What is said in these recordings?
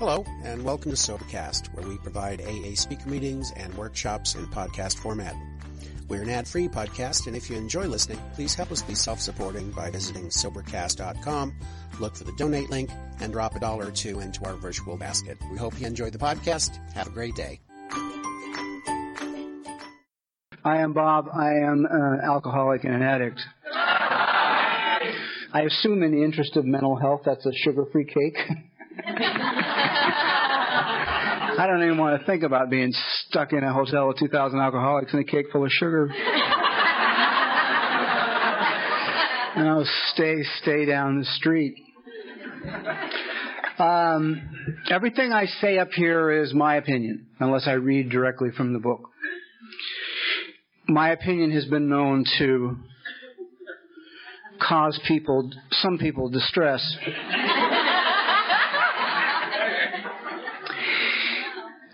Hello, and welcome to Sobercast, where we provide AA speaker meetings and workshops in podcast format. We're an ad-free podcast, and if you enjoy listening, please help us be self-supporting by visiting Sobercast.com, look for the donate link, and drop a dollar or two into our virtual basket. We hope you enjoy the podcast. Have a great day. I am Bob. I am an alcoholic and an addict. I assume in the interest of mental health, that's a sugar-free cake. I don't even want to think about being stuck in a hotel with 2,000 alcoholics and a cake full of sugar. and I'll stay, stay down the street. Um, everything I say up here is my opinion, unless I read directly from the book. My opinion has been known to cause people, some people, distress.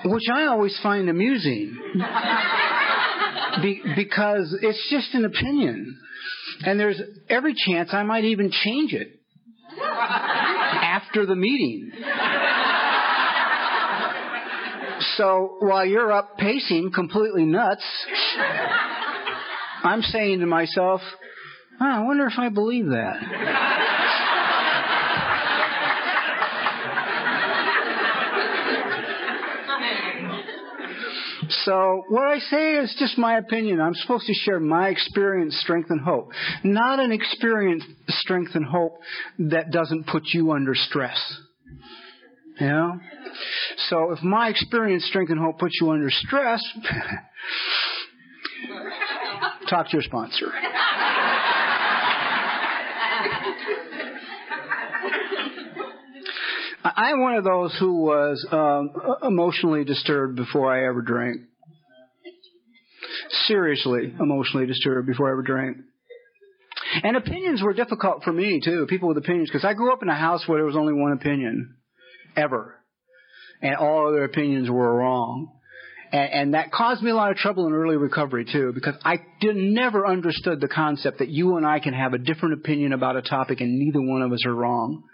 Which I always find amusing Be- because it's just an opinion. And there's every chance I might even change it after the meeting. So while you're up pacing completely nuts, I'm saying to myself, oh, I wonder if I believe that. So what I say is just my opinion. I'm supposed to share my experience, strength, and hope. Not an experience, strength, and hope that doesn't put you under stress. You know? So if my experience, strength, and hope puts you under stress, talk to your sponsor. I'm one of those who was um, emotionally disturbed before I ever drank. Seriously emotionally disturbed before I ever drank. And opinions were difficult for me too, people with opinions, because I grew up in a house where there was only one opinion, ever. And all other opinions were wrong. And, and that caused me a lot of trouble in early recovery too, because I did, never understood the concept that you and I can have a different opinion about a topic and neither one of us are wrong.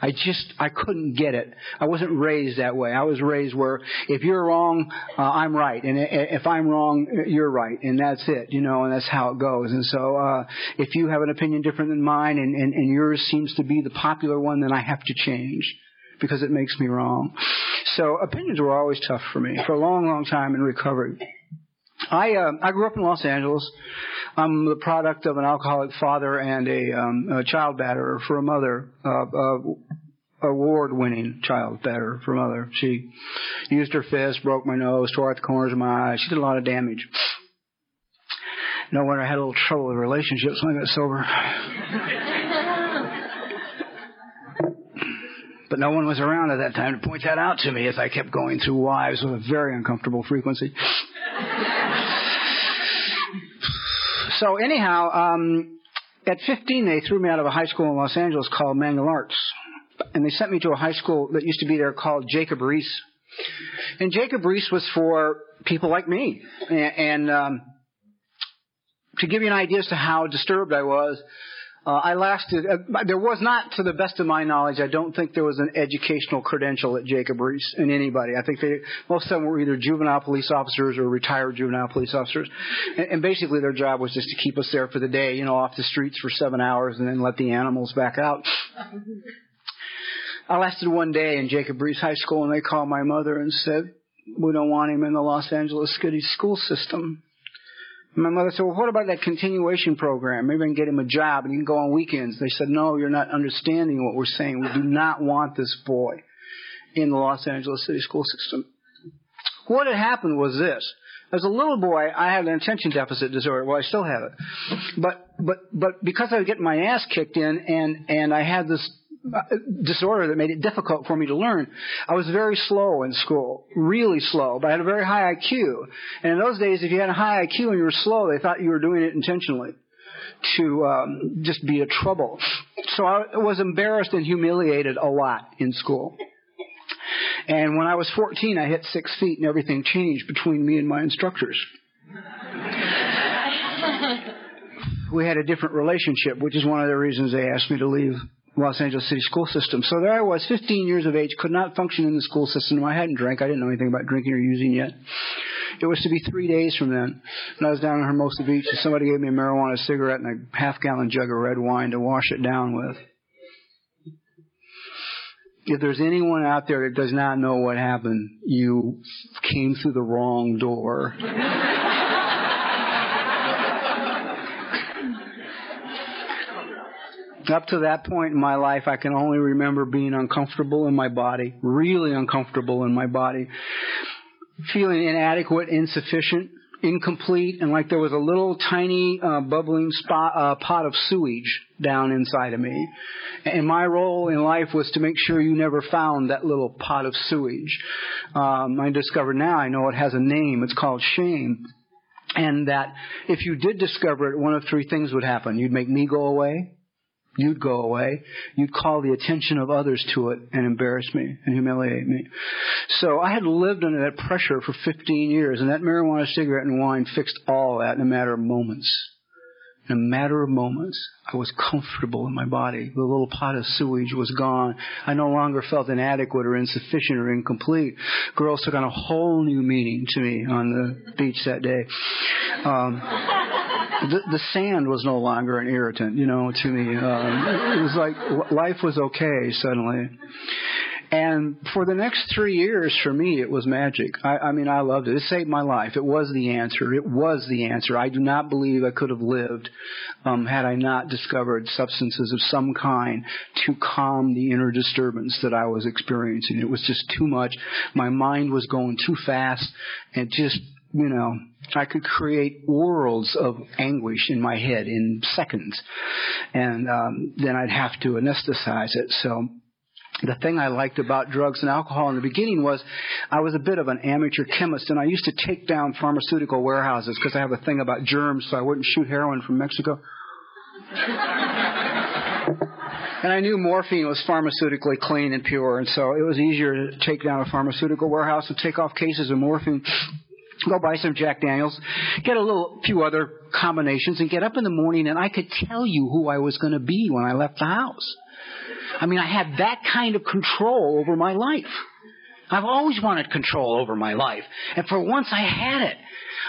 I just, I couldn't get it. I wasn't raised that way. I was raised where if you're wrong, uh, I'm right. And if I'm wrong, you're right. And that's it, you know, and that's how it goes. And so, uh, if you have an opinion different than mine and, and, and yours seems to be the popular one, then I have to change because it makes me wrong. So opinions were always tough for me for a long, long time in recovery. I uh, I grew up in Los Angeles. I'm the product of an alcoholic father and a, um, a child batterer for a mother. Uh, uh, award-winning child batterer for a mother. She used her fist, broke my nose, tore out the corners of my eyes. She did a lot of damage. No wonder I had a little trouble with relationships when I got sober. but no one was around at that time to point that out to me as I kept going through wives with a very uncomfortable frequency. So anyhow, um, at 15, they threw me out of a high school in Los Angeles called Manual Arts, and they sent me to a high school that used to be there called Jacob Riis. And Jacob Riis was for people like me, and, and um, to give you an idea as to how disturbed I was, uh, I lasted, uh, there was not, to the best of my knowledge, I don't think there was an educational credential at Jacob Riis in anybody. I think they, most of them were either juvenile police officers or retired juvenile police officers. And, and basically their job was just to keep us there for the day, you know, off the streets for seven hours and then let the animals back out. I lasted one day in Jacob Riis High School and they called my mother and said, we don't want him in the Los Angeles City school system. My mother said, well, what about that continuation program? Maybe I can get him a job and he can go on weekends. They said, no, you're not understanding what we're saying. We do not want this boy in the Los Angeles City school system. What had happened was this. As a little boy, I had an attention deficit disorder. Well, I still have it. But, but, but because I was getting my ass kicked in and, and I had this disorder that made it difficult for me to learn. I was very slow in school, really slow, but I had a very high IQ. And in those days, if you had a high IQ and you were slow, they thought you were doing it intentionally to um, just be a trouble. So I was embarrassed and humiliated a lot in school. And when I was 14, I hit six feet and everything changed between me and my instructors. we had a different relationship, which is one of the reasons they asked me to leave Los Angeles City school system. So there I was, 15 years of age, could not function in the school system. I hadn't drank. I didn't know anything about drinking or using yet. It was to be three days from then. And I was down in Hermosa Beach and somebody gave me a marijuana cigarette and a half gallon jug of red wine to wash it down with. If there's anyone out there that does not know what happened, you came through the wrong door. Up to that point in my life, I can only remember being uncomfortable in my body, really uncomfortable in my body, feeling inadequate, insufficient, incomplete, and like there was a little tiny uh, bubbling spot, uh, pot of sewage down inside of me. And my role in life was to make sure you never found that little pot of sewage. Um, I discovered now I know it has a name. It's called shame. And that if you did discover it, one of three things would happen. You'd make me go away You'd go away. You'd call the attention of others to it and embarrass me and humiliate me. So I had lived under that pressure for 15 years, and that marijuana, cigarette, and wine fixed all that in a matter of moments. In a matter of moments, I was comfortable in my body. The little pot of sewage was gone. I no longer felt inadequate or insufficient or incomplete. Girls took on a whole new meaning to me on the beach that day. Um, the, the sand was no longer an irritant, you know, to me. Um, it was like life was okay suddenly. And for the next three years, for me, it was magic. I, I mean, I loved it. It saved my life. It was the answer. It was the answer. I do not believe I could have lived um, had I not discovered substances of some kind to calm the inner disturbance that I was experiencing. It was just too much. My mind was going too fast, and just you know, I could create worlds of anguish in my head in seconds, and um, then I'd have to anesthetize it. So the thing I liked about drugs and alcohol in the beginning was I was a bit of an amateur chemist and I used to take down pharmaceutical warehouses because I have a thing about germs so I wouldn't shoot heroin from Mexico. and I knew morphine was pharmaceutically clean and pure and so it was easier to take down a pharmaceutical warehouse and take off cases of morphine go buy some Jack Daniels, get a little few other combinations, and get up in the morning and I could tell you who I was going to be when I left the house. I mean, I had that kind of control over my life. I've always wanted control over my life, and for once I had it.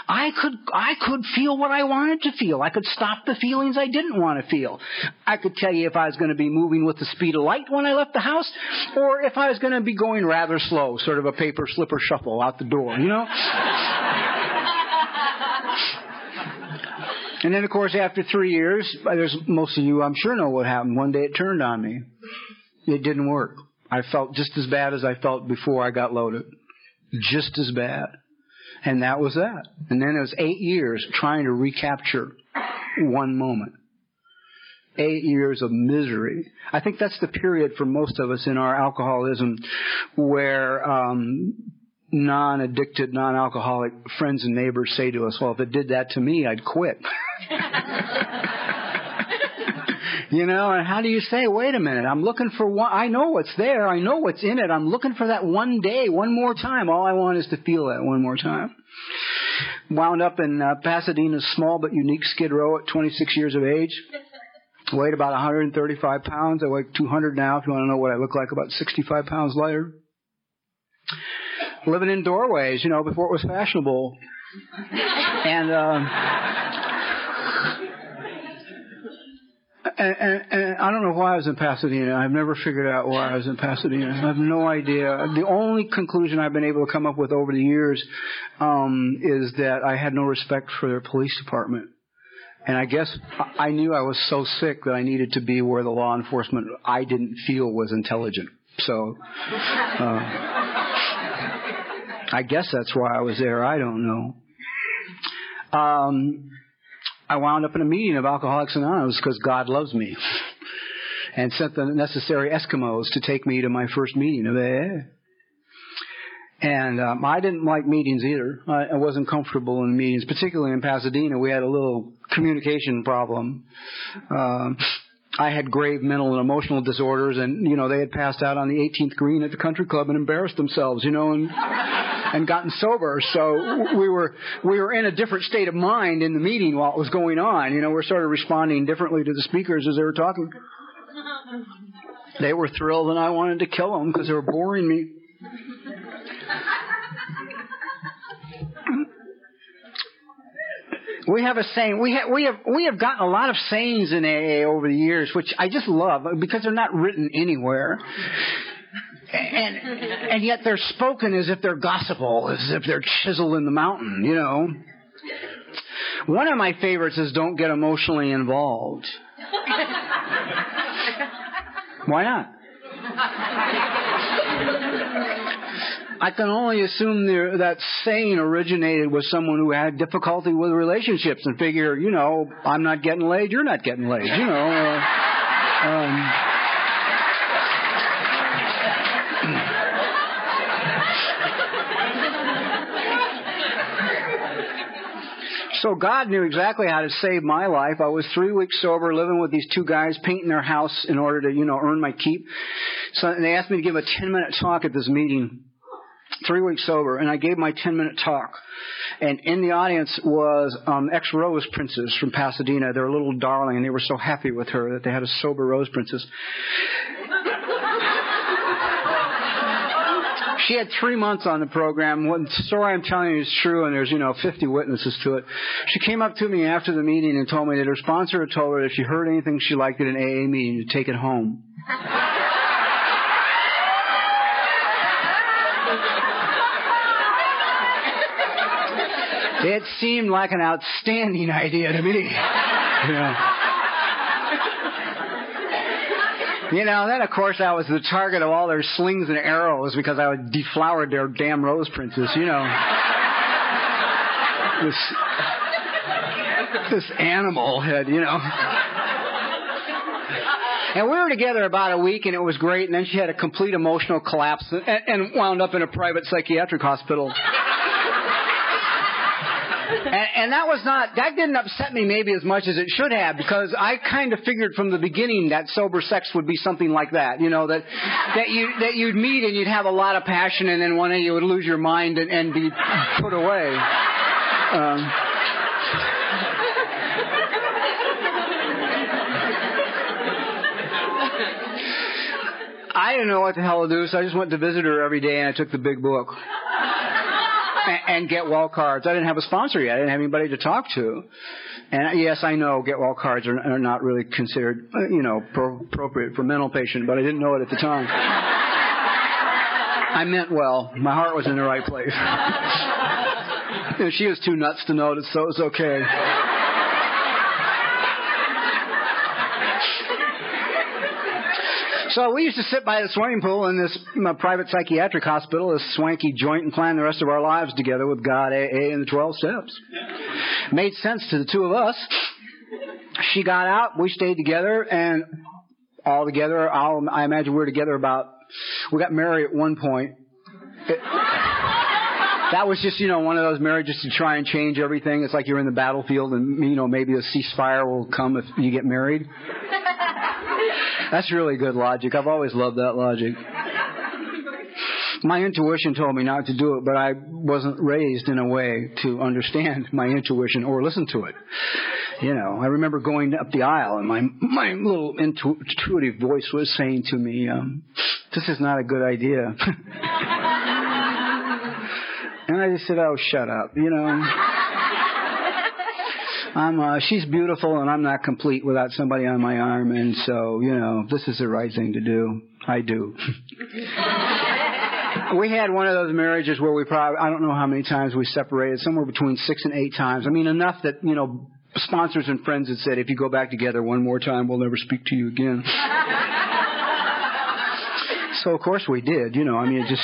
I could I could feel what I wanted to feel. I could stop the feelings I didn't want to feel. I could tell you if I was going to be moving with the speed of light when I left the house, or if I was going to be going rather slow, sort of a paper slipper shuffle out the door. You know. And then, of course, after three years, there's most of you, I'm sure, know what happened. One day it turned on me. It didn't work. I felt just as bad as I felt before I got loaded. Just as bad. And that was that. And then it was eight years trying to recapture one moment. Eight years of misery. I think that's the period for most of us in our alcoholism where um, non-addicted, non-alcoholic friends and neighbors say to us, well, if it did that to me, I'd quit. You know, and how do you say, wait a minute, I'm looking for one, I know what's there, I know what's in it, I'm looking for that one day, one more time. All I want is to feel that one more time. Wound up in uh, Pasadena's small but unique skid row at 26 years of age. Weighed about 135 pounds. I weigh 200 now, if you want to know what I look like, about 65 pounds lighter. Living in doorways, you know, before it was fashionable. And, uh, and, and, and, I don't know why I was in Pasadena. I've never figured out why I was in Pasadena. I have no idea. The only conclusion I've been able to come up with over the years um, is that I had no respect for their police department. And I guess I knew I was so sick that I needed to be where the law enforcement I didn't feel was intelligent. So uh, I guess that's why I was there. I don't know. Um, I wound up in a meeting of Alcoholics Anonymous because God loves me and sent the necessary Eskimos to take me to my first meeting of AA. And um, I didn't like meetings either. I, I wasn't comfortable in meetings, particularly in Pasadena. We had a little communication problem. Um, I had grave mental and emotional disorders, and you know they had passed out on the 18th green at the country club and embarrassed themselves, you know, and and gotten sober. So we were we were in a different state of mind in the meeting while it was going on. You know, we're sort of responding differently to the speakers as they were talking. They were thrilled, and I wanted to kill them because they were boring me. We have a saying. We have we have we have gotten a lot of sayings in AA over the years, which I just love uh, because they're not written anywhere. And and yet they're spoken as if they're gospel, as if they're chiseled in the mountain, you know. One of my favorites is don't get emotionally involved. Why not? I can only assume that saying originated with someone who had difficulty with relationships and figure, you know, I'm not getting laid, you're not getting laid, you know. Uh, um, So God knew exactly how to save my life. I was three weeks sober, living with these two guys, painting their house in order to, you know, earn my keep. So they asked me to give a 10 minute talk at this meeting three weeks sober, and I gave my 10 minute talk. And in the audience was um, ex Rose Princess from Pasadena. They're a little darling, and they were so happy with her that they had a sober Rose Princess. She had three months on the program. The story I'm telling you is true, and there's you know 50 witnesses to it. She came up to me after the meeting and told me that her sponsor had told her if she heard anything she liked at an AA meeting to take it home. It seemed like an outstanding idea to me. You know. You know, then of course I was the target of all their slings and arrows because I deflowered their damn rose princess, you know. This, this animal had, you know. And we were together about a week and it was great and then she had a complete emotional collapse and, and wound up in a private psychiatric hospital and, and that was not that didn't upset me maybe as much as it should have because I kind of figured from the beginning that sober sex would be something like that. You know that that you that you'd meet and you'd have a lot of passion and then one day you would lose your mind and, and be put away. Um, I didn't know what the hell to do, so I just went to visit her every day and I took the big book and, get well cards. I didn't have a sponsor yet. I didn't have anybody to talk to. And yes, I know get well cards are, are not really considered, uh, you know, pro- appropriate for mental patient, but I didn't know it at the time. I meant well. My heart was in the right place. she was too nuts to notice, so it was okay. So we used to sit by the swimming pool in this private psychiatric hospital, this swanky joint, and plan the rest of our lives together with God, AA, and the 12 steps. Made sense to the two of us. She got out, we stayed together, and all together, I'll, I imagine we were together about, we got married at one point. It, that was just, you know, one of those marriages to try and change everything. It's like you're in the battlefield and, you know, maybe a ceasefire will come if you get married. That's really good logic. I've always loved that logic. My intuition told me not to do it, but I wasn't raised in a way to understand my intuition or listen to it. You know, I remember going up the aisle and my my little intuitive voice was saying to me, um, "This is not a good idea." and I just said, "Oh, shut up," you know. I'm uh, she's beautiful and I'm not complete without somebody on my arm and so, you know, this is the right thing to do. I do. we had one of those marriages where we probably I don't know how many times we separated, somewhere between 6 and 8 times. I mean enough that, you know, sponsors and friends had said if you go back together one more time, we'll never speak to you again. so of course we did, you know, I mean it just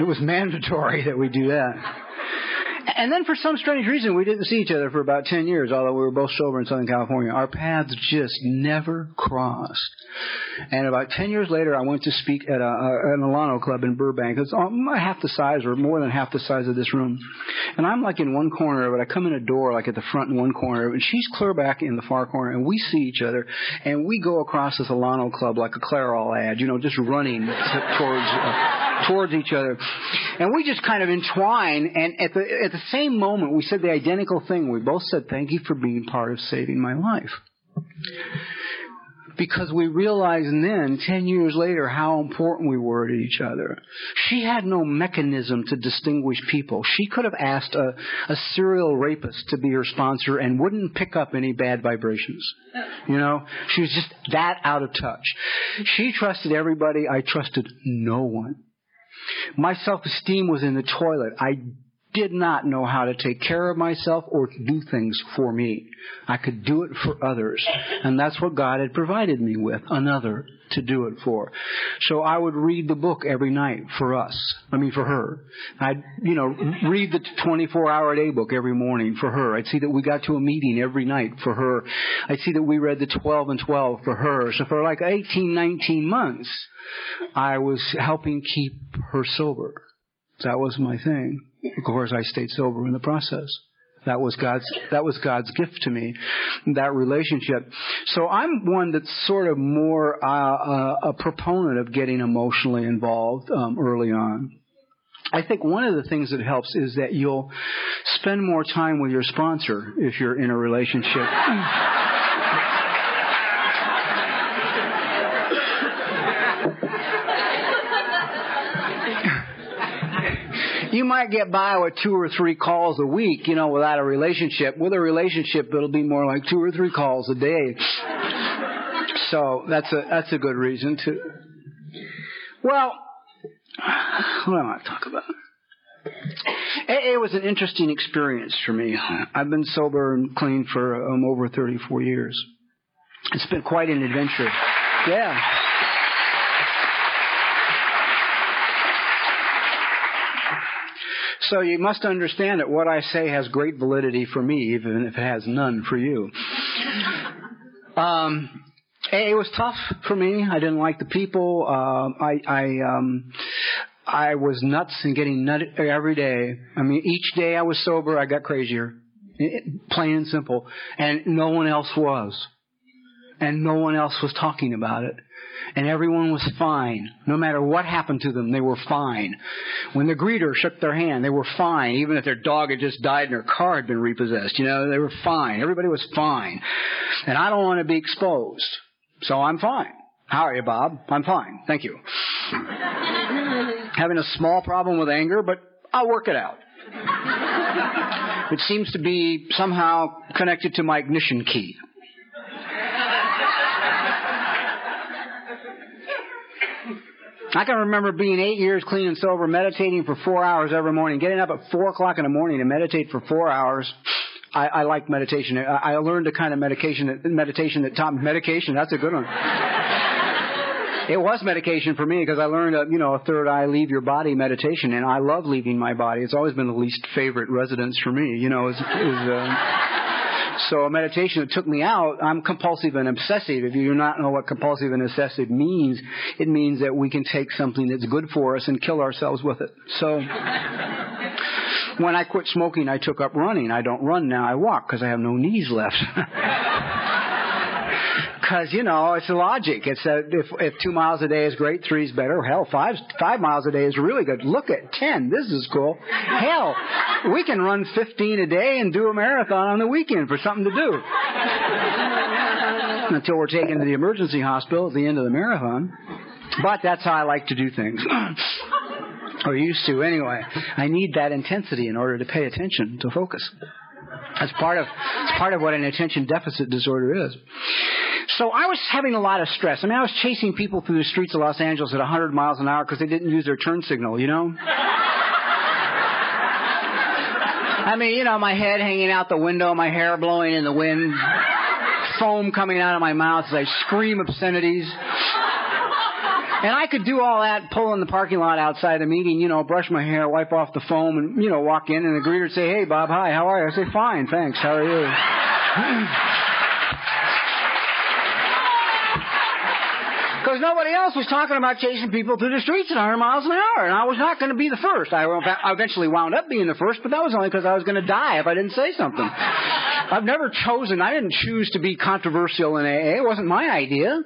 it was mandatory that we do that. And then for some strange reason, we didn't see each other for about 10 years, although we were both sober in Southern California. Our paths just never crossed. And about 10 years later, I went to speak at a, a, an Alano club in Burbank. It's half the size or more than half the size of this room. And I'm like in one corner it. I come in a door like at the front in one corner, and she's clear back in the far corner, and we see each other, and we go across this Alano club like a Clairol ad, you know, just running towards, uh, towards each other. And we just kind of entwine, and at the, at the same moment, we said the identical thing. We both said, thank you for being part of saving my life. because we realized then, ten years later, how important we were to each other. She had no mechanism to distinguish people. She could have asked a, a serial rapist to be her sponsor and wouldn't pick up any bad vibrations. You know, she was just that out of touch. She trusted everybody. I trusted no one. My self-esteem was in the toilet. I did not know how to take care of myself or to do things for me. I could do it for others. And that's what God had provided me with, another to do it for. So I would read the book every night for us. I mean for her. I'd, you know, read the 24 hour day book every morning for her. I'd see that we got to a meeting every night for her. I'd see that we read the 12 and 12 for her. So for like 18, 19 months, I was helping keep her sober. That was my thing. Of course, I stayed sober in the process. That was God's, that was God's gift to me, that relationship. So I'm one that's sort of more uh, uh, a proponent of getting emotionally involved um, early on. I think one of the things that helps is that you'll spend more time with your sponsor if you're in a relationship. You might get by with two or three calls a week, you know, without a relationship. With a relationship, it'll be more like two or three calls a day. So that's a that's a good reason to. Well, what am I talk about? AA was an interesting experience for me. I've been sober and clean for um, over 34 years. It's been quite an adventure. Yeah. So you must understand that what I say has great validity for me, even if it has none for you. Um, it was tough for me. I didn't like the people. Uh, I, I, um, I was nuts and getting nutted every day. I mean, each day I was sober, I got crazier. Plain and simple. And no one else was. And no one else was talking about it and everyone was fine. No matter what happened to them, they were fine. When the greeter shook their hand, they were fine, even if their dog had just died and their car had been repossessed. You know, they were fine. Everybody was fine. And I don't want to be exposed. So I'm fine. How are you, Bob? I'm fine. Thank you. Having a small problem with anger, but I'll work it out. It seems to be somehow connected to my ignition key. I can remember being eight years clean and sober, meditating for four hours every morning, getting up at four o'clock in the morning to meditate for four hours. I, I like meditation. I, I learned a kind of medication, meditation that taught medication. That's a good one. it was medication for me because I learned a, you know, a third eye leave your body meditation, and I love leaving my body. It's always been the least favorite residence for me. You know, is, is uh, so a meditation that took me out, I'm compulsive and obsessive. If you do not know what compulsive and obsessive means, it means that we can take something that's good for us and kill ourselves with it. So when I quit smoking, I took up running. I don't run now, I walk because I have no knees left. because you know it's logic. It's a, if if two miles a day is great, three's better. Hell, five five miles a day is really good. Look at ten. This is cool. Hell, we can run fifteen a day and do a marathon on the weekend for something to do. Until we're taken to the emergency hospital at the end of the marathon. But that's how I like to do things. or used to anyway. I need that intensity in order to pay attention, to focus. That's part of, it's part of what an attention deficit disorder is. So I was having a lot of stress. I mean, I was chasing people through the streets of Los Angeles at 100 miles an hour because they didn't use their turn signal, you know? I mean, you know, my head hanging out the window, my hair blowing in the wind, foam coming out of my mouth as I scream obscenities. And I could do all that, pull in the parking lot outside the meeting, you know, brush my hair, wipe off the foam, and, you know, walk in, and the greeter would say, hey, Bob, hi, how are you? I say, fine, thanks, how are you? Because nobody else was talking about chasing people through the streets at 100 miles an hour, and I was not going to be the first. I eventually wound up being the first, but that was only because I was going to die if I didn't say something. I've never chosen, I didn't choose to be controversial in AA. It wasn't my idea.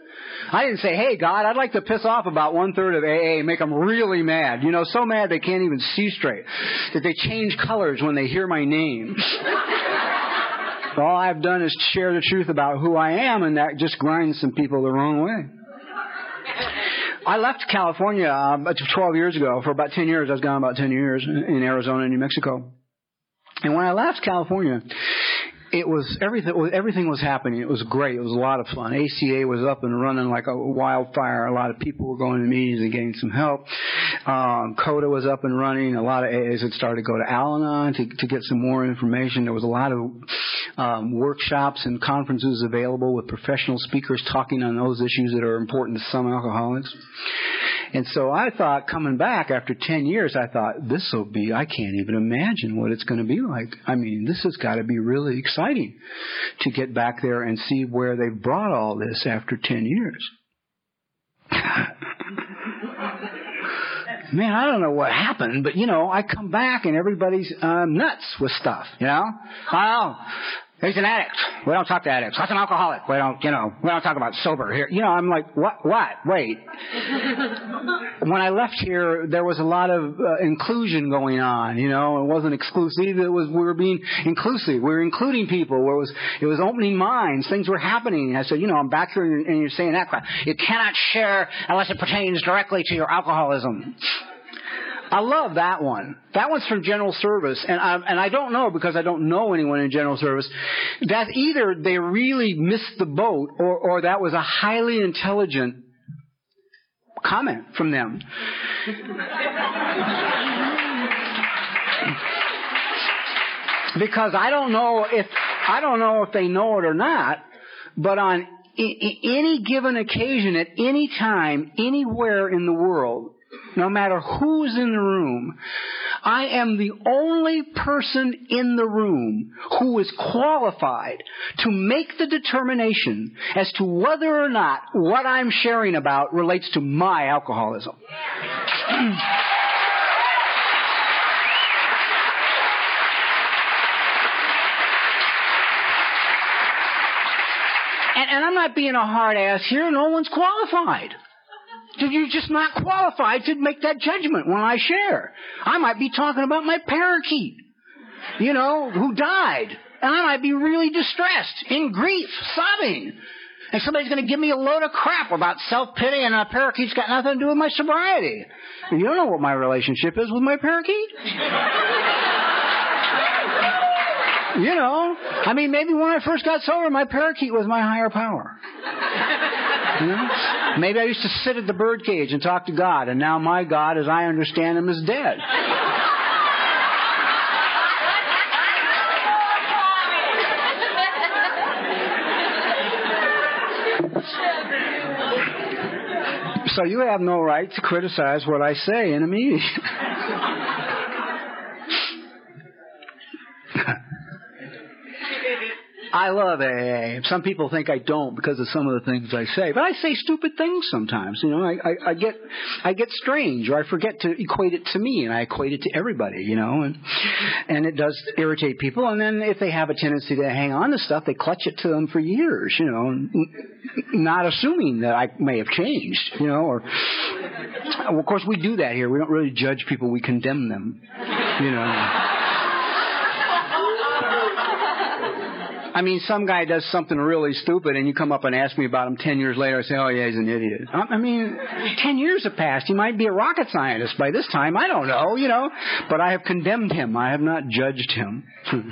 I didn't say, hey, God, I'd like to piss off about one third of AA, make them really mad. You know, so mad they can't even see straight. That they change colors when they hear my name. All I've done is share the truth about who I am, and that just grinds some people the wrong way. I left California um, 12 years ago. For about 10 years, I was gone about 10 years in Arizona and New Mexico. And when I left California, it was everything. Everything was happening. It was great. It was a lot of fun. ACA was up and running like a wildfire. A lot of people were going to meetings and getting some help. Um, CODA was up and running. A lot of AAs had started to go to Al-Anon to, to get some more information. There was a lot of um, workshops and conferences available with professional speakers talking on those issues that are important to some alcoholics. And so I thought, coming back after 10 years, I thought, this will be, I can't even imagine what it's going to be like. I mean, this has got to be really exciting to get back there and see where they've brought all this after 10 years. Man, I don't know what happened, but you know, I come back and everybody's um, nuts with stuff. You know, oh, He's an addict. We don't talk to addicts. That's an alcoholic. We don't, you know, we don't talk about sober here. You know, I'm like, what? What? Wait. when I left here, there was a lot of uh, inclusion going on. You know, it wasn't exclusive. It was we were being inclusive. We were including people. It was it was opening minds. Things were happening. I said, you know, I'm back here and you're saying that. Crap. You cannot share unless it pertains directly to your alcoholism. I love that one. That one's from General Service, and I, and I don't know because I don't know anyone in General Service. That either they really missed the boat, or, or that was a highly intelligent comment from them. because I don't know if I don't know if they know it or not, but on any given occasion, at any time, anywhere in the world, no matter who's in the room, I am the only person in the room who is qualified to make the determination as to whether or not what I'm sharing about relates to my alcoholism. and, I'm not being a hard ass here. No one's qualified. You're just not qualified to make that judgment when I share. I might be talking about my parakeet, you know, who died. And I might be really distressed, in grief, sobbing. And somebody's going to give me a load of crap about self-pity and a parakeet's got nothing to do with my sobriety. And You don't know what my relationship is with my parakeet. you know, I mean, maybe when I first got sober, my parakeet was my higher power. You know? Maybe I used to sit at the birdcage and talk to God, and now my God, as I understand him, is dead. So you have no right to criticize what I say in a meeting. I love AA. Some people think I don't because of some of the things I say, but I say stupid things sometimes. You know, I, I, I get I get strange, or I forget to equate it to me, and I equate it to everybody. You know, and and it does irritate people. And then if they have a tendency to hang on to stuff, they clutch it to them for years. You know, not assuming that I may have changed. You know, or well, of course we do that here. We don't really judge people; we condemn them. You know. I mean, some guy does something really stupid, and you come up and ask me about him ten years later. I say, "Oh yeah, he's an idiot." I mean, ten years have passed. He might be a rocket scientist by this time. I don't know, you know. But I have condemned him. I have not judged him.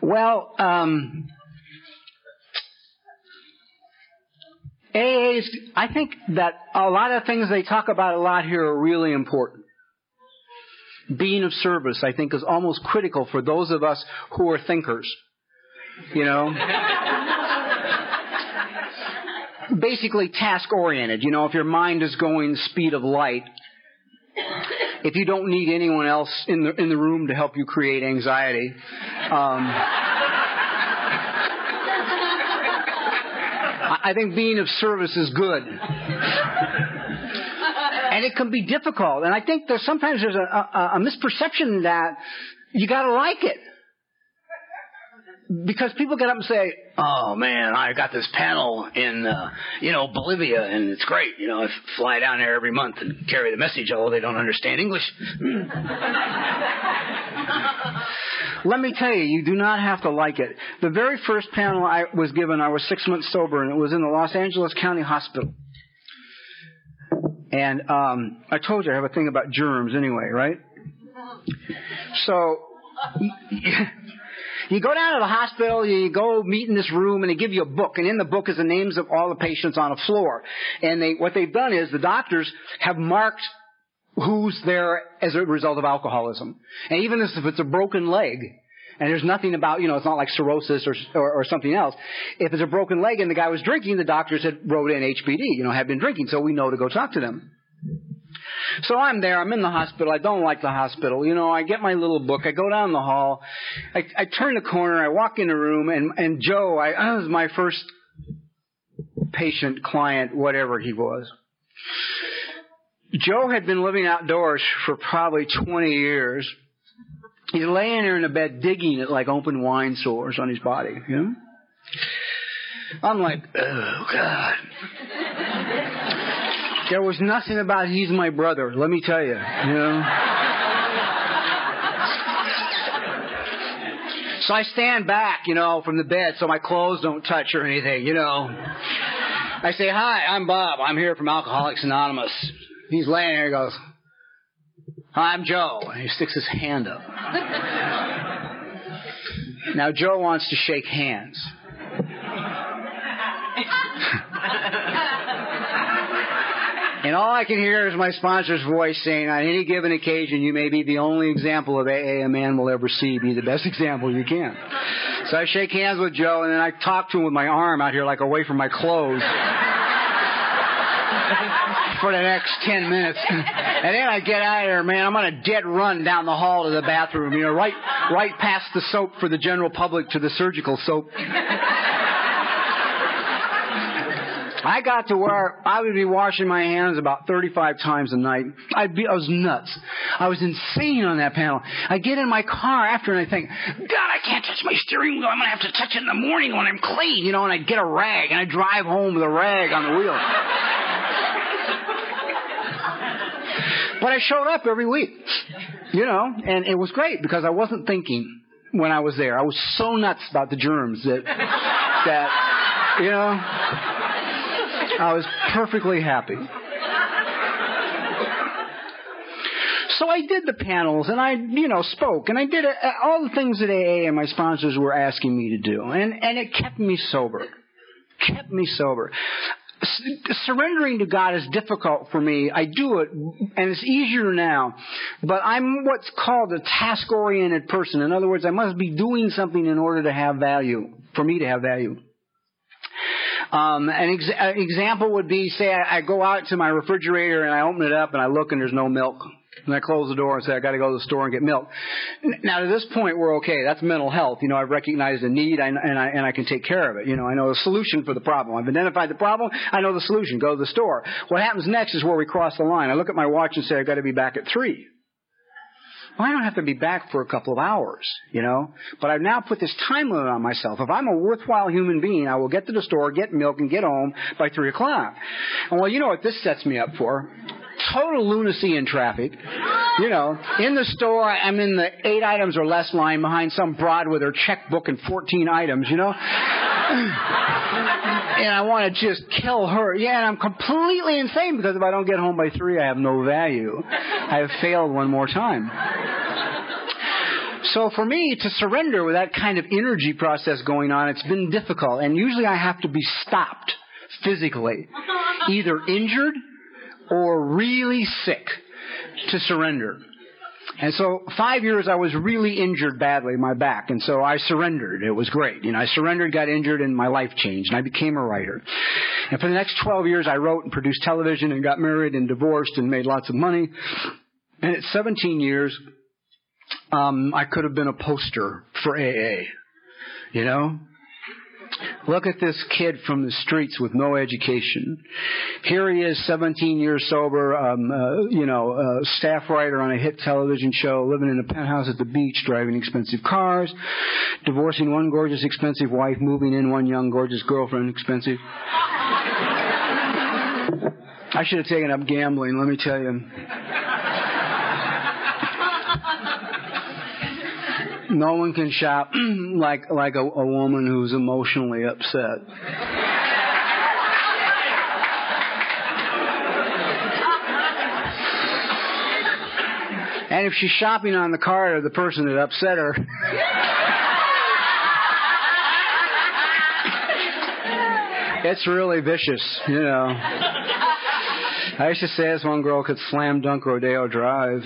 well, um, AA's. I think that a lot of things they talk about a lot here are really important being of service, I think, is almost critical for those of us who are thinkers. You know? Basically task oriented. You know, if your mind is going the speed of light, if you don't need anyone else in the in the room to help you create anxiety, um, I think being of service is good and it can be difficult. And I think there's sometimes there's a, a, a misperception that you got to like it. because people get up and say, "Oh man, I got this panel in uh, you know Bolivia, and it's great. You know, I fly down there every month and carry the message, although they don't understand English." Let me tell you, you do not have to like it. The very first panel I was given, I was six months sober, and it was in the Los Angeles County Hospital. And um, I told you I have a thing about germs anyway, right? So you go down to the hospital, you go meet in this room, and they give you a book, and in the book is the names of all the patients on a floor. And they, what they've done is the doctors have marked who's there as a result of alcoholism. And even if it's a broken leg, and there's nothing about, you know, it's not like cirrhosis or, or, or something else. If it's a broken leg and the guy was drinking, the doctors had wrote in HBD, you know, had been drinking, so we know to go talk to them. So I'm there. I'm in the hospital. I don't like the hospital. You know, I get my little book. I go down the hall. I, I turn the corner. I walk in the room, and and Joe, I, I was my first patient, client, whatever he was. Joe had been living outdoors for probably 20 years. He's laying there in the bed digging at like open wine sores on his body, you know? I'm like, oh God. There was nothing about he's my brother, let me tell you. You know? So I stand back, you know, from the bed so my clothes don't touch or anything, you know. I say, Hi, I'm Bob. I'm here from Alcoholics Anonymous. He's laying there, he goes, I'm Joe. And he sticks his hand up. now Joe wants to shake hands. And all I can hear is my sponsor's voice saying, on any given occasion, you may be the only example of AA a man will ever see. Be the best example you can. So I shake hands with Joe, and then I talk to him with my arm out here, like away from my clothes. For the next 10 minutes. And then I get out of there, man. I'm on a dead run down the hall to the bathroom, you know, right, right past the soap for the general public to the surgical soap. I got to where I would be washing my hands about 35 times a night. I'd be, I was nuts. I was insane on that panel. I get in my car after and I think, God, I can't touch my steering wheel. I'm going to have to touch it in the morning when I'm clean, you know, and I get a rag and I drive home with a rag on the wheel. But I showed up every week, you know, and it was great because I wasn't thinking when I was there. I was so nuts about the germs that, that, you know, I was perfectly happy. So I did the panels and I, you know, spoke and I did uh, all the things that AA and my sponsors were asking me to do. And, and it kept me sober. Kept me sober. Surrendering to God is difficult for me. I do it, and it's easier now. But I'm what's called a task oriented person. In other words, I must be doing something in order to have value, for me to have value. Um, an ex- example would be, say, I, I go out to my refrigerator and I open it up and I look and there's no milk. And I close the door and say, I gotta go to the store and get milk. Now to this point, we're okay. That's mental health. You know, I've recognized a need and I, and I can take care of it. You know, I know the solution for the problem. I've identified the problem. I know the solution. Go to the store. What happens next is where we cross the line. I look at my watch and say, I've got to be back at three. Well, I don't have to be back for a couple of hours, you know. But I've now put this time limit on myself. If I'm a worthwhile human being, I will get to the store, get milk, and get home by three o'clock. And well, you know what this sets me up for? Total lunacy in traffic. You know, in the store, I'm in the eight items or less line behind some broad with her checkbook and 14 items, you know. and I want to just kill her. Yeah, and I'm completely insane because if I don't get home by three, I have no value. I have failed one more time. So for me to surrender with that kind of energy process going on, it's been difficult. And usually I have to be stopped physically, either injured or really sick to surrender. And so five years I was really injured badly, my back, and so I surrendered. It was great. You know, I surrendered, got injured, and my life changed, and I became a writer. And for the next 12 years I wrote and produced television and got married and divorced and made lots of money. And at 17 years, um, I could have been a poster for AA. You know? Look at this kid from the streets with no education. Here he is, 17 years sober, um, uh, you know, uh, staff writer on a hit television show, living in a penthouse at the beach, driving expensive cars, divorcing one gorgeous, expensive wife, moving in one young, gorgeous girlfriend, expensive. I should have taken up gambling, let me tell you. No one can shop like like a, a woman who's emotionally upset. And if she's shopping on the card of the person that upset her, it's really vicious, you know. I used to say this one girl could slam dunk Rodeo Drive.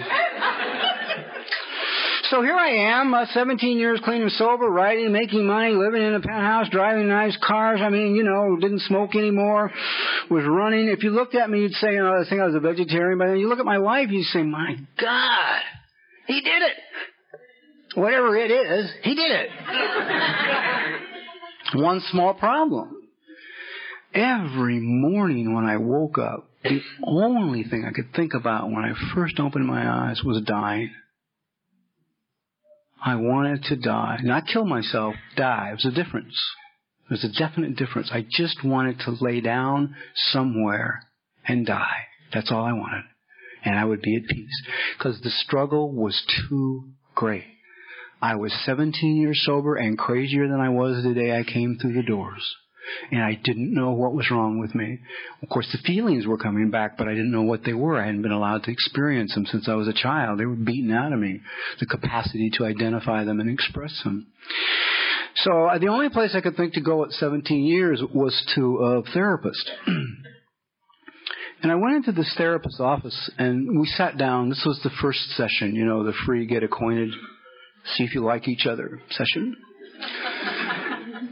So here I am, uh, 17 years clean and sober, writing, making money, living in a penthouse, driving nice cars. I mean, you know, didn't smoke anymore, was running. If you looked at me, you'd say, you know, I think I was a vegetarian. But then you look at my life, you'd say, my God, he did it. Whatever it is, he did it. One small problem. Every morning when I woke up, the only thing I could think about when I first opened my eyes was dying. I wanted to die. Not kill myself, die. There's a difference. There's a definite difference. I just wanted to lay down somewhere and die. That's all I wanted. And I would be at peace. Because the struggle was too great. I was 17 years sober and crazier than I was the day I came through the doors and I didn't know what was wrong with me. Of course, the feelings were coming back, but I didn't know what they were. I hadn't been allowed to experience them since I was a child. They were beaten out of me, the capacity to identify them and express them. So uh, the only place I could think to go at 17 years was to a therapist. And I went into this therapist's office and we sat down. This was the first session, you know, the free get acquainted, see if you like each other session.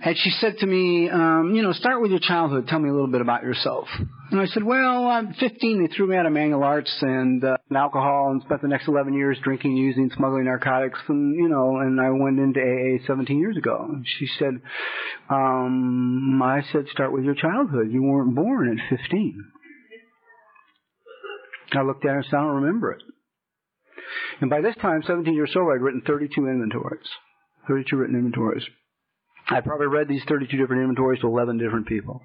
And she said to me, um, you know, start with your childhood. Tell me a little bit about yourself. And I said, well, I'm 15. They threw me out of manual arts and, uh, and alcohol and spent the next 11 years drinking, using, smuggling narcotics. And, you know, and I went into AA 17 years ago. And she said, um, I said, start with your childhood. You weren't born at 15. I looked at her and said, I don't remember it. And by this time, 17 years sober, I'd written 32 inventories. 32 written inventories. I probably read these 32 different inventories to 11 different people.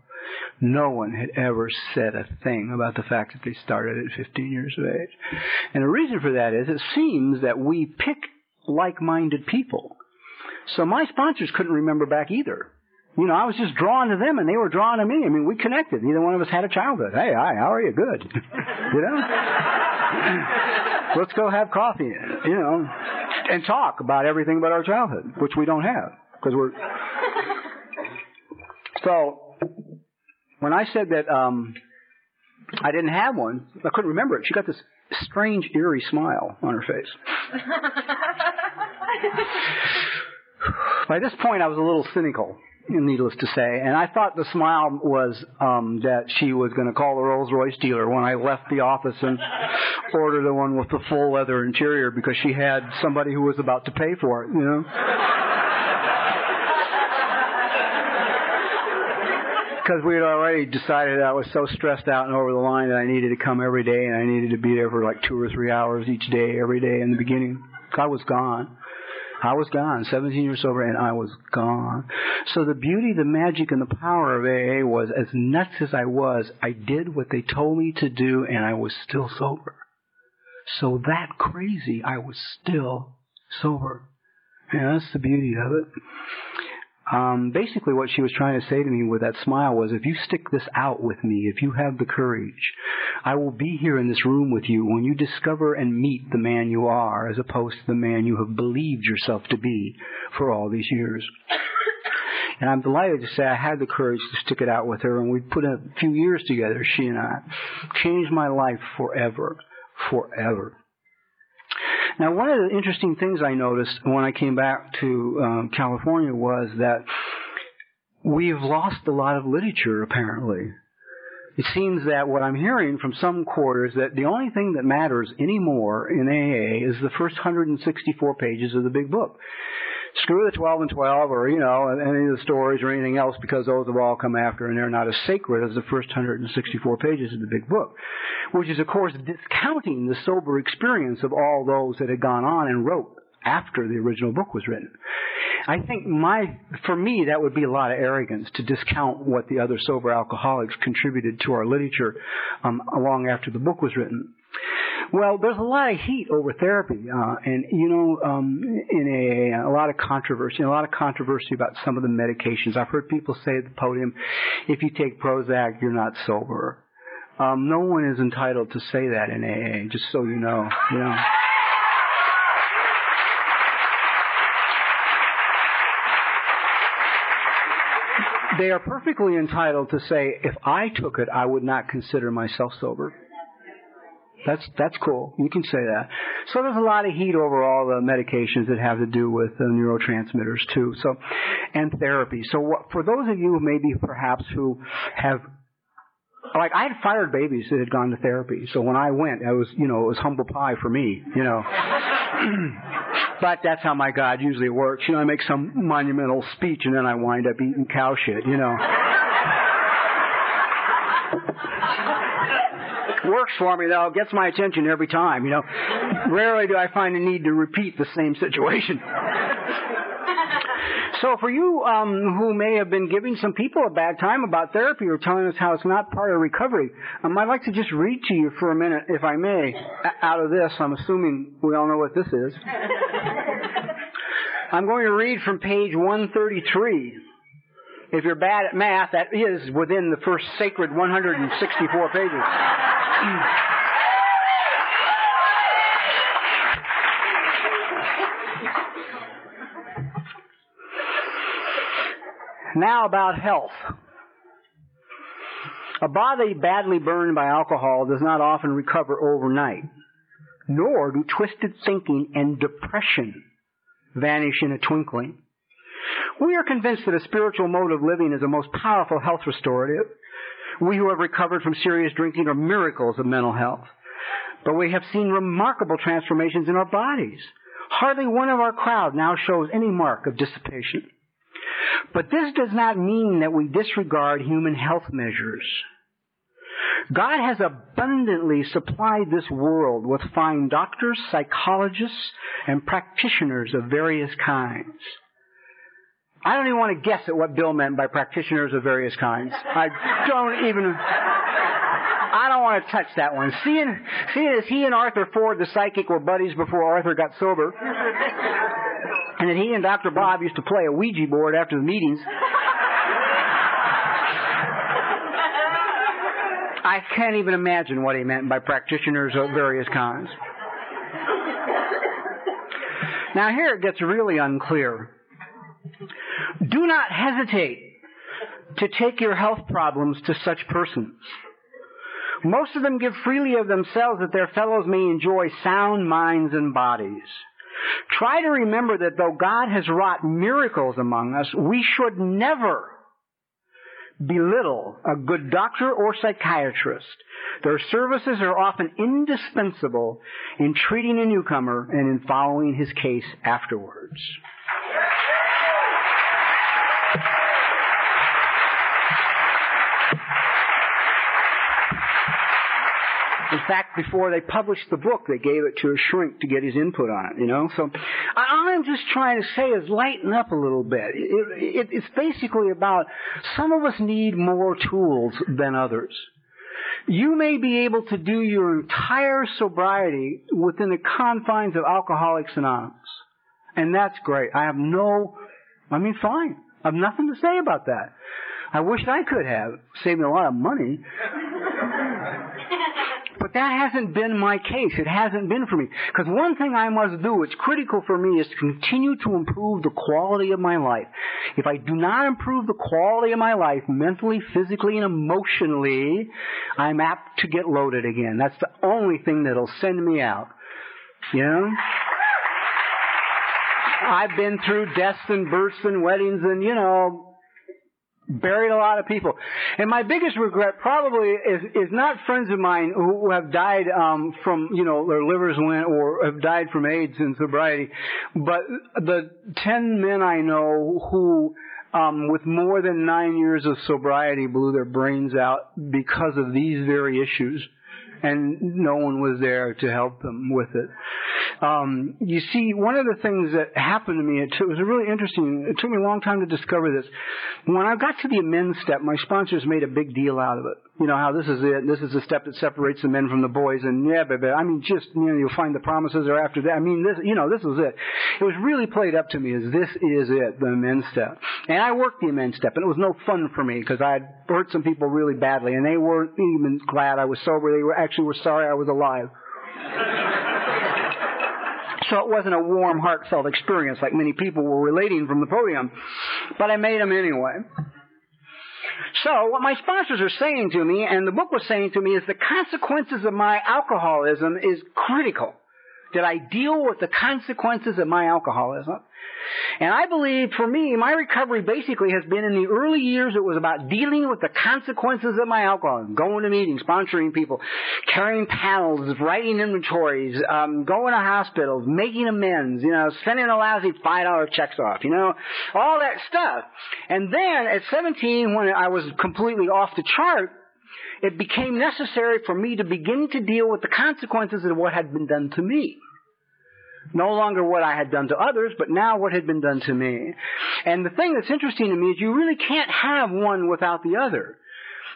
No one had ever said a thing about the fact that they started at 15 years of age. And the reason for that is it seems that we pick like-minded people. So my sponsors couldn't remember back either. You know, I was just drawn to them and they were drawn to me. I mean, we connected. Neither one of us had a childhood. Hey, hi, how are you? Good. you know? Let's go have coffee, you know, and talk about everything about our childhood, which we don't have because we're. So, when I said that um, I didn't have one, I couldn't remember it. She got this strange, eerie smile on her face. By this point, I was a little cynical, needless to say, and I thought the smile was um, that she was going to call the Rolls Royce dealer when I left the office and order the one with the full leather interior because she had somebody who was about to pay for it, you know. Because we had already decided I was so stressed out and over the line that I needed to come every day and I needed to be there for like two or three hours each day, every day in the beginning. I was gone. I was gone, 17 years sober, and I was gone. So the beauty, the magic, and the power of AA was as nuts as I was, I did what they told me to do, and I was still sober. So that crazy, I was still sober. And that's the beauty of it. Um, basically, what she was trying to say to me with that smile was, if you stick this out with me, if you have the courage, I will be here in this room with you when you discover and meet the man you are, as opposed to the man you have believed yourself to be for all these years. And I'm delighted to say I had the courage to stick it out with her, and we put a few years together, she and I. Changed my life forever. Forever. Now, one of the interesting things I noticed when I came back to um, California was that we've lost a lot of literature, apparently. It seems that what I'm hearing from some quarters that the only thing that matters anymore in AA is the first 164 pages of the big book. Screw the 12 and 12 or, you know, any of the stories or anything else because those have all come after and they're not as sacred as the first 164 pages of the big book. Which is, of course, discounting the sober experience of all those that had gone on and wrote after the original book was written. I think my, for me, that would be a lot of arrogance to discount what the other sober alcoholics contributed to our literature um, long after the book was written. Well, there's a lot of heat over therapy, uh, and you know, um, in a, a lot of controversy, a lot of controversy about some of the medications. I've heard people say at the podium, if you take Prozac, you're not sober. Um, no one is entitled to say that in AA, just so you know. You know. They are perfectly entitled to say, if I took it, I would not consider myself sober. That's that's cool. You can say that. So there's a lot of heat over all the medications that have to do with the neurotransmitters too. So, and therapy. So what, for those of you maybe perhaps who have like I had fired babies that had gone to therapy. So when I went, I was, you know, it was humble pie for me, you know. but that's how my God usually works. You know, I make some monumental speech and then I wind up eating cow shit, you know. Works for me though, It gets my attention every time, you know. Rarely do I find a need to repeat the same situation. So for you um, who may have been giving some people a bad time about therapy or telling us how it's not part of recovery, um, I'd like to just read to you for a minute, if I may, out of this. I'm assuming we all know what this is. I'm going to read from page 133. If you're bad at math, that is within the first sacred 164 pages. Mm. Now about health. A body badly burned by alcohol does not often recover overnight, nor do twisted thinking and depression vanish in a twinkling. We are convinced that a spiritual mode of living is a most powerful health restorative. We who have recovered from serious drinking are miracles of mental health. But we have seen remarkable transformations in our bodies. Hardly one of our crowd now shows any mark of dissipation. But this does not mean that we disregard human health measures. God has abundantly supplied this world with fine doctors, psychologists, and practitioners of various kinds. I don't even want to guess at what Bill meant by practitioners of various kinds. I don't even. I don't want to touch that one. Seeing, seeing as he and Arthur Ford, the psychic, were buddies before Arthur got sober, and that he and Dr. Bob used to play a Ouija board after the meetings. I can't even imagine what he meant by practitioners of various kinds. Now here it gets really unclear. Do not hesitate to take your health problems to such persons. Most of them give freely of themselves that their fellows may enjoy sound minds and bodies. Try to remember that though God has wrought miracles among us, we should never belittle a good doctor or psychiatrist. Their services are often indispensable in treating a newcomer and in following his case afterwards. In fact, before they published the book, they gave it to a shrink to get his input on it, you know? So, all I'm just trying to say is lighten up a little bit. It, it, it's basically about some of us need more tools than others. You may be able to do your entire sobriety within the confines of Alcoholics Anonymous. And that's great. I have no, I mean, fine. I have nothing to say about that. I wish I could have. Saved me a lot of money. But that hasn't been my case. It hasn't been for me. Because one thing I must do, it's critical for me, is to continue to improve the quality of my life. If I do not improve the quality of my life, mentally, physically, and emotionally, I'm apt to get loaded again. That's the only thing that'll send me out. You know? I've been through deaths and births and weddings and, you know, buried a lot of people. And my biggest regret probably is, is not friends of mine who have died, um, from, you know, their livers went or have died from AIDS and sobriety, but the ten men I know who, um, with more than nine years of sobriety blew their brains out because of these very issues and no one was there to help them with it. Um, you see, one of the things that happened to me, it, it was a really interesting. It took me a long time to discover this. When I got to the amends step, my sponsors made a big deal out of it. You know how this is it. This is the step that separates the men from the boys, and yeah, but, I mean, just you know, you'll find the promises are after that. I mean, this, you know, this is it. It was really played up to me as this is it, the amends step. And I worked the amends step, and it was no fun for me because I had hurt some people really badly, and they weren't even glad I was sober. They were actually were sorry I was alive. So it wasn't a warm, heartfelt experience like many people were relating from the podium. But I made them anyway. So what my sponsors are saying to me, and the book was saying to me, is the consequences of my alcoholism is critical. Did I deal with the consequences of my alcoholism? And I believe for me, my recovery basically has been in the early years, it was about dealing with the consequences of my alcoholism. Going to meetings, sponsoring people, carrying panels, writing inventories, um, going to hospitals, making amends, you know, sending a lousy $5 checks off, you know, all that stuff. And then at 17, when I was completely off the chart, it became necessary for me to begin to deal with the consequences of what had been done to me. No longer what I had done to others, but now what had been done to me. And the thing that's interesting to me is you really can't have one without the other.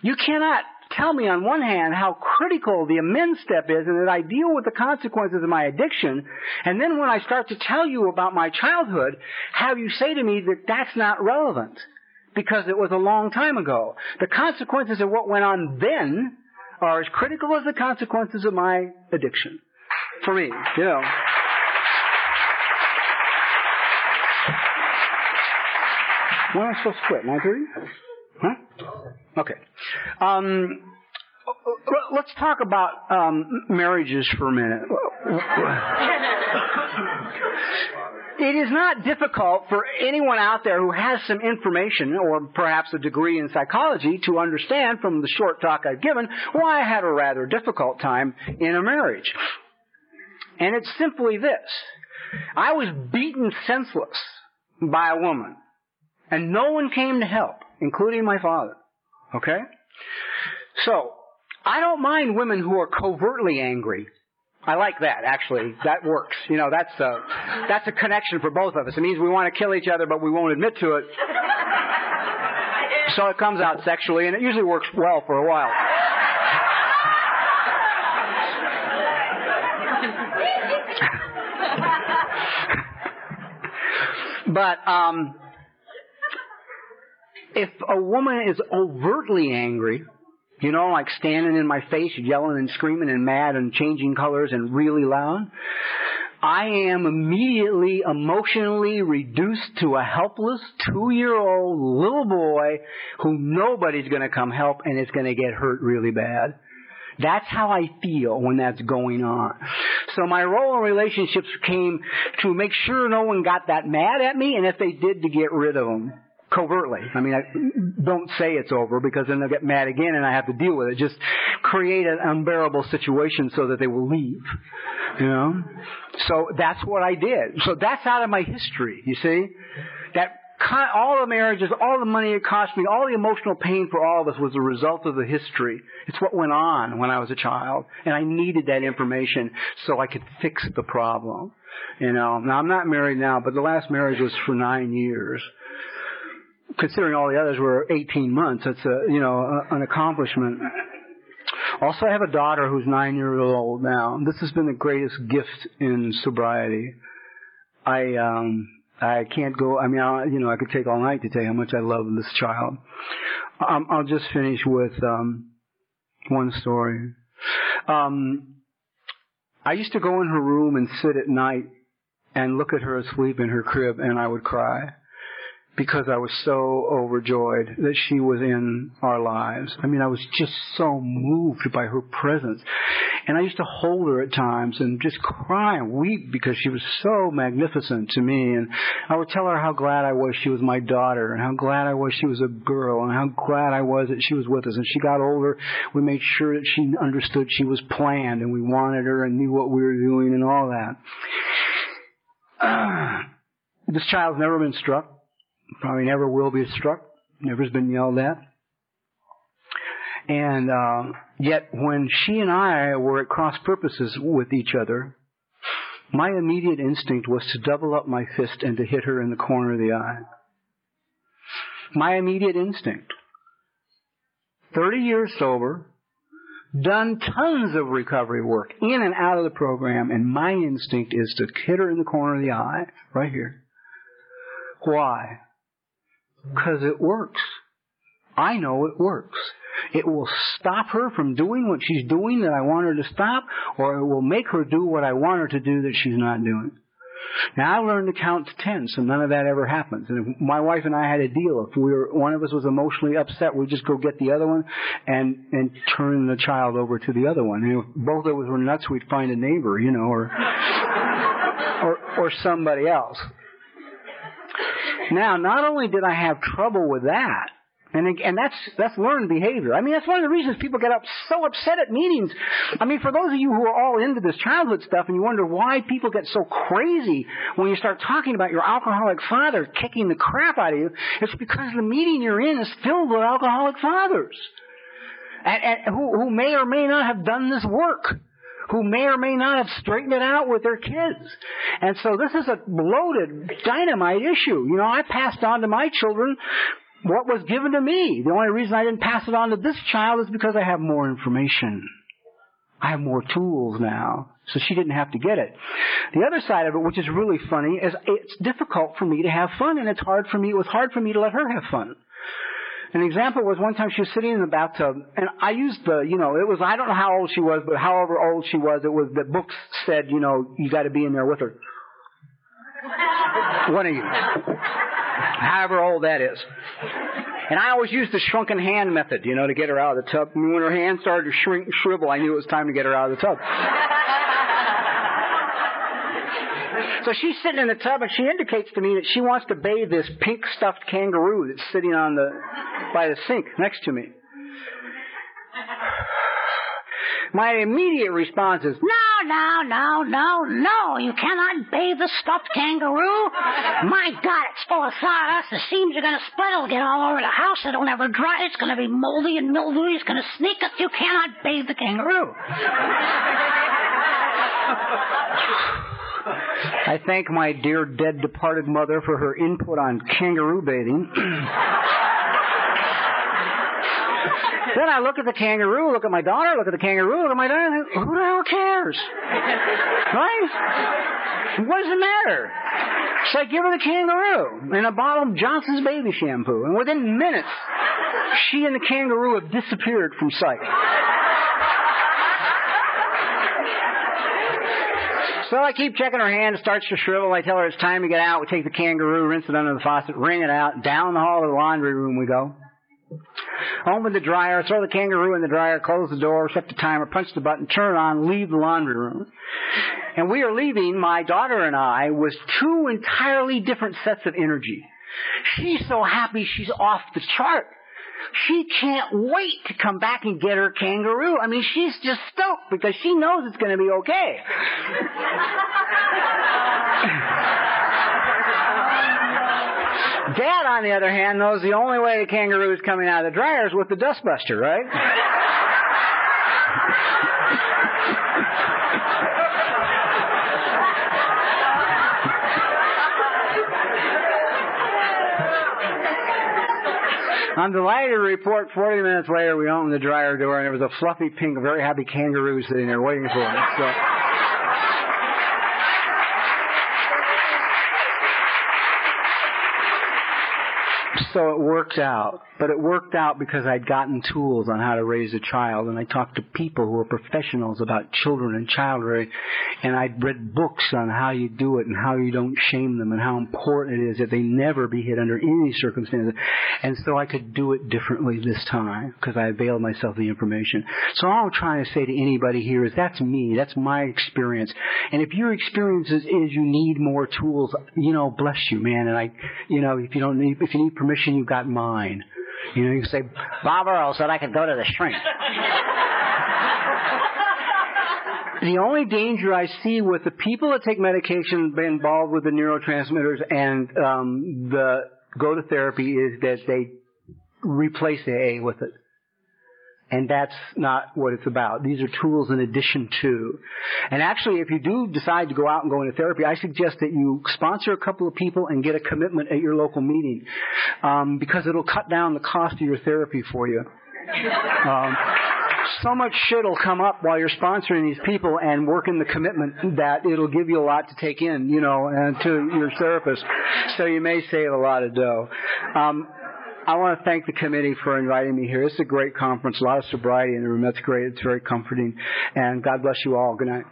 You cannot tell me on one hand how critical the amends step is and that I deal with the consequences of my addiction, and then when I start to tell you about my childhood, have you say to me that that's not relevant because it was a long time ago. The consequences of what went on then are as critical as the consequences of my addiction. For me, you know. When am I supposed to quit? 9.30? Huh? Okay. Um, let's talk about um, marriages for a minute. it is not difficult for anyone out there who has some information or perhaps a degree in psychology to understand from the short talk I've given why I had a rather difficult time in a marriage. And it's simply this. I was beaten senseless by a woman and no one came to help, including my father. Okay? So, I don't mind women who are covertly angry. I like that, actually. That works. You know, that's a, that's a connection for both of us. It means we want to kill each other, but we won't admit to it. So it comes out sexually, and it usually works well for a while. but um, if a woman is overtly angry, you know, like standing in my face, yelling and screaming and mad and changing colors and really loud, I am immediately emotionally reduced to a helpless two year old little boy who nobody's to come help and is to get hurt really bad. That's how I feel when that's going on. So my role in relationships came to make sure no one got that mad at me, and if they did, to get rid of them covertly. I mean, I don't say it's over because then they'll get mad again and I have to deal with it. Just create an unbearable situation so that they will leave. You know? So that's what I did. So that's out of my history, you see? That all the marriages, all the money it cost me, all the emotional pain for all of us was a result of the history. It's what went on when I was a child. And I needed that information so I could fix the problem. You know, now I'm not married now, but the last marriage was for nine years considering all the others were 18 months, it's a, you know, an accomplishment. Also, I have a daughter who's nine years old now. This has been the greatest gift in sobriety. I, um, I can't go, I mean, I, you know, I could take all night to tell you how much I love this child. Um, I'll just finish with, um, one story. Um, I used to go in her room and sit at night and look at her asleep in her crib and I would cry because I was so overjoyed that she was in our lives. I mean, I was just so moved by her presence. And I used to hold her at times and just cry and weep because she was so magnificent to me. And I would tell her how glad I was she was my daughter and how glad I was she was a girl and how glad I was that she was with us. And she got older. We made sure that she understood she was planned and we wanted her and knew what we were doing and all that. Uh, this child's never been struck Probably never will be struck. Never's been yelled at. And uh, yet, when she and I were at cross purposes with each other, my immediate instinct was to double up my fist and to hit her in the corner of the eye. My immediate instinct. 30 years sober, done tons of recovery work in and out of the program, and my instinct is to hit her in the corner of the eye, right here. Why? Because it works. I know it works. It will stop her from doing what she's doing that I want her to stop, or it will make her do what I want her to do that she's not doing. Now I learned to count to ten, so none of that ever happens. And if my wife and I had a deal. If we were one of us was emotionally upset, we'd just go get the other one and and turn the child over to the other one. And if both of us were nuts, we'd find a neighbor, you know, or or or somebody else. Now, not only did I have trouble with that, and and that's that's learned behavior. I mean, that's one of the reasons people get up so upset at meetings. I mean, for those of you who are all into this childhood stuff and you wonder why people get so crazy when you start talking about your alcoholic father kicking the crap out of you, it's because the meeting you're in is filled with alcoholic fathers, and, and who who may or may not have done this work who may or may not have straightened it out with their kids. And so this is a loaded dynamite issue. You know, I passed on to my children what was given to me. The only reason I didn't pass it on to this child is because I have more information. I have more tools now. So she didn't have to get it. The other side of it, which is really funny, is it's difficult for me to have fun and it's hard for me, it was hard for me to let her have fun. An example was one time she was sitting in the bathtub, and I used the, you know, it was, I don't know how old she was, but however old she was, it was, the books said, you know, you gotta be in there with her. One of you. However old that is. And I always used the shrunken hand method, you know, to get her out of the tub. And when her hand started to shrink shrivel, I knew it was time to get her out of the tub. So she's sitting in the tub and she indicates to me that she wants to bathe this pink stuffed kangaroo that's sitting on the, by the sink next to me. My immediate response is, no, no, no, no, no, you cannot bathe the stuffed kangaroo. My God, it's full of sawdust. The seams are going to split. It'll get all over the house. It'll never dry. It's going to be moldy and mildewy. It's going to sneak up. You cannot bathe the kangaroo. I thank my dear dead departed mother for her input on kangaroo bathing. then I look at the kangaroo, look at my daughter, look at the kangaroo, look at my daughter, and who the hell cares? right? What does it matter? So I give her the kangaroo and a bottle of Johnson's baby shampoo, and within minutes, she and the kangaroo have disappeared from sight. So I keep checking her hand. It starts to shrivel. I tell her it's time to get out. We take the kangaroo, rinse it under the faucet, wring it out. Down the hall to the laundry room we go. With the dryer, throw the kangaroo in the dryer, close the door, set the timer, punch the button, turn it on, leave the laundry room. And we are leaving, my daughter and I, with two entirely different sets of energy. She's so happy she's off the chart. She can't wait to come back and get her kangaroo. I mean, she's just stoked because she knows it's going to be okay. Dad, on the other hand, knows the only way the kangaroo is coming out of the dryer is with the dustbuster, right? I'm delighted to report 40 minutes later we opened the dryer door and there was a fluffy pink, very happy kangaroo sitting there waiting for us. So. So it worked out. But it worked out because I'd gotten tools on how to raise a child, and I talked to people who were professionals about children and child rearing, and I'd read books on how you do it and how you don't shame them and how important it is that they never be hit under any circumstances. And so I could do it differently this time because I availed myself of the information. So all I'm trying to say to anybody here is that's me. That's my experience. And if your experience is, is you need more tools, you know, bless you, man. And I, you know, if you don't need, if you need permission, you've got mine. You know, you can say, Bob Earl said I could go to the shrink. the only danger I see with the people that take medication involved with the neurotransmitters and um, the go to therapy is that they replace the A with it. And that's not what it's about. These are tools in addition to. And actually, if you do decide to go out and go into therapy, I suggest that you sponsor a couple of people and get a commitment at your local meeting. Um, because it'll cut down the cost of your therapy for you. Um, so much shit will come up while you're sponsoring these people and working the commitment that it'll give you a lot to take in, you know, and to your therapist. So you may save a lot of dough. Um, I want to thank the committee for inviting me here. Is a great conference, a lot of sobriety in the room. That's great. It's very comforting. And God bless you all. Good night.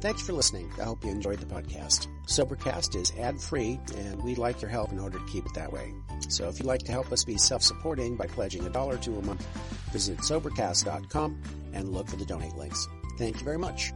Thanks for listening. I hope you enjoyed the podcast. Sobercast is ad free, and we'd like your help in order to keep it that way. So if you'd like to help us be self supporting by pledging a dollar to a month, visit Sobercast.com and look for the donate links. Thank you very much.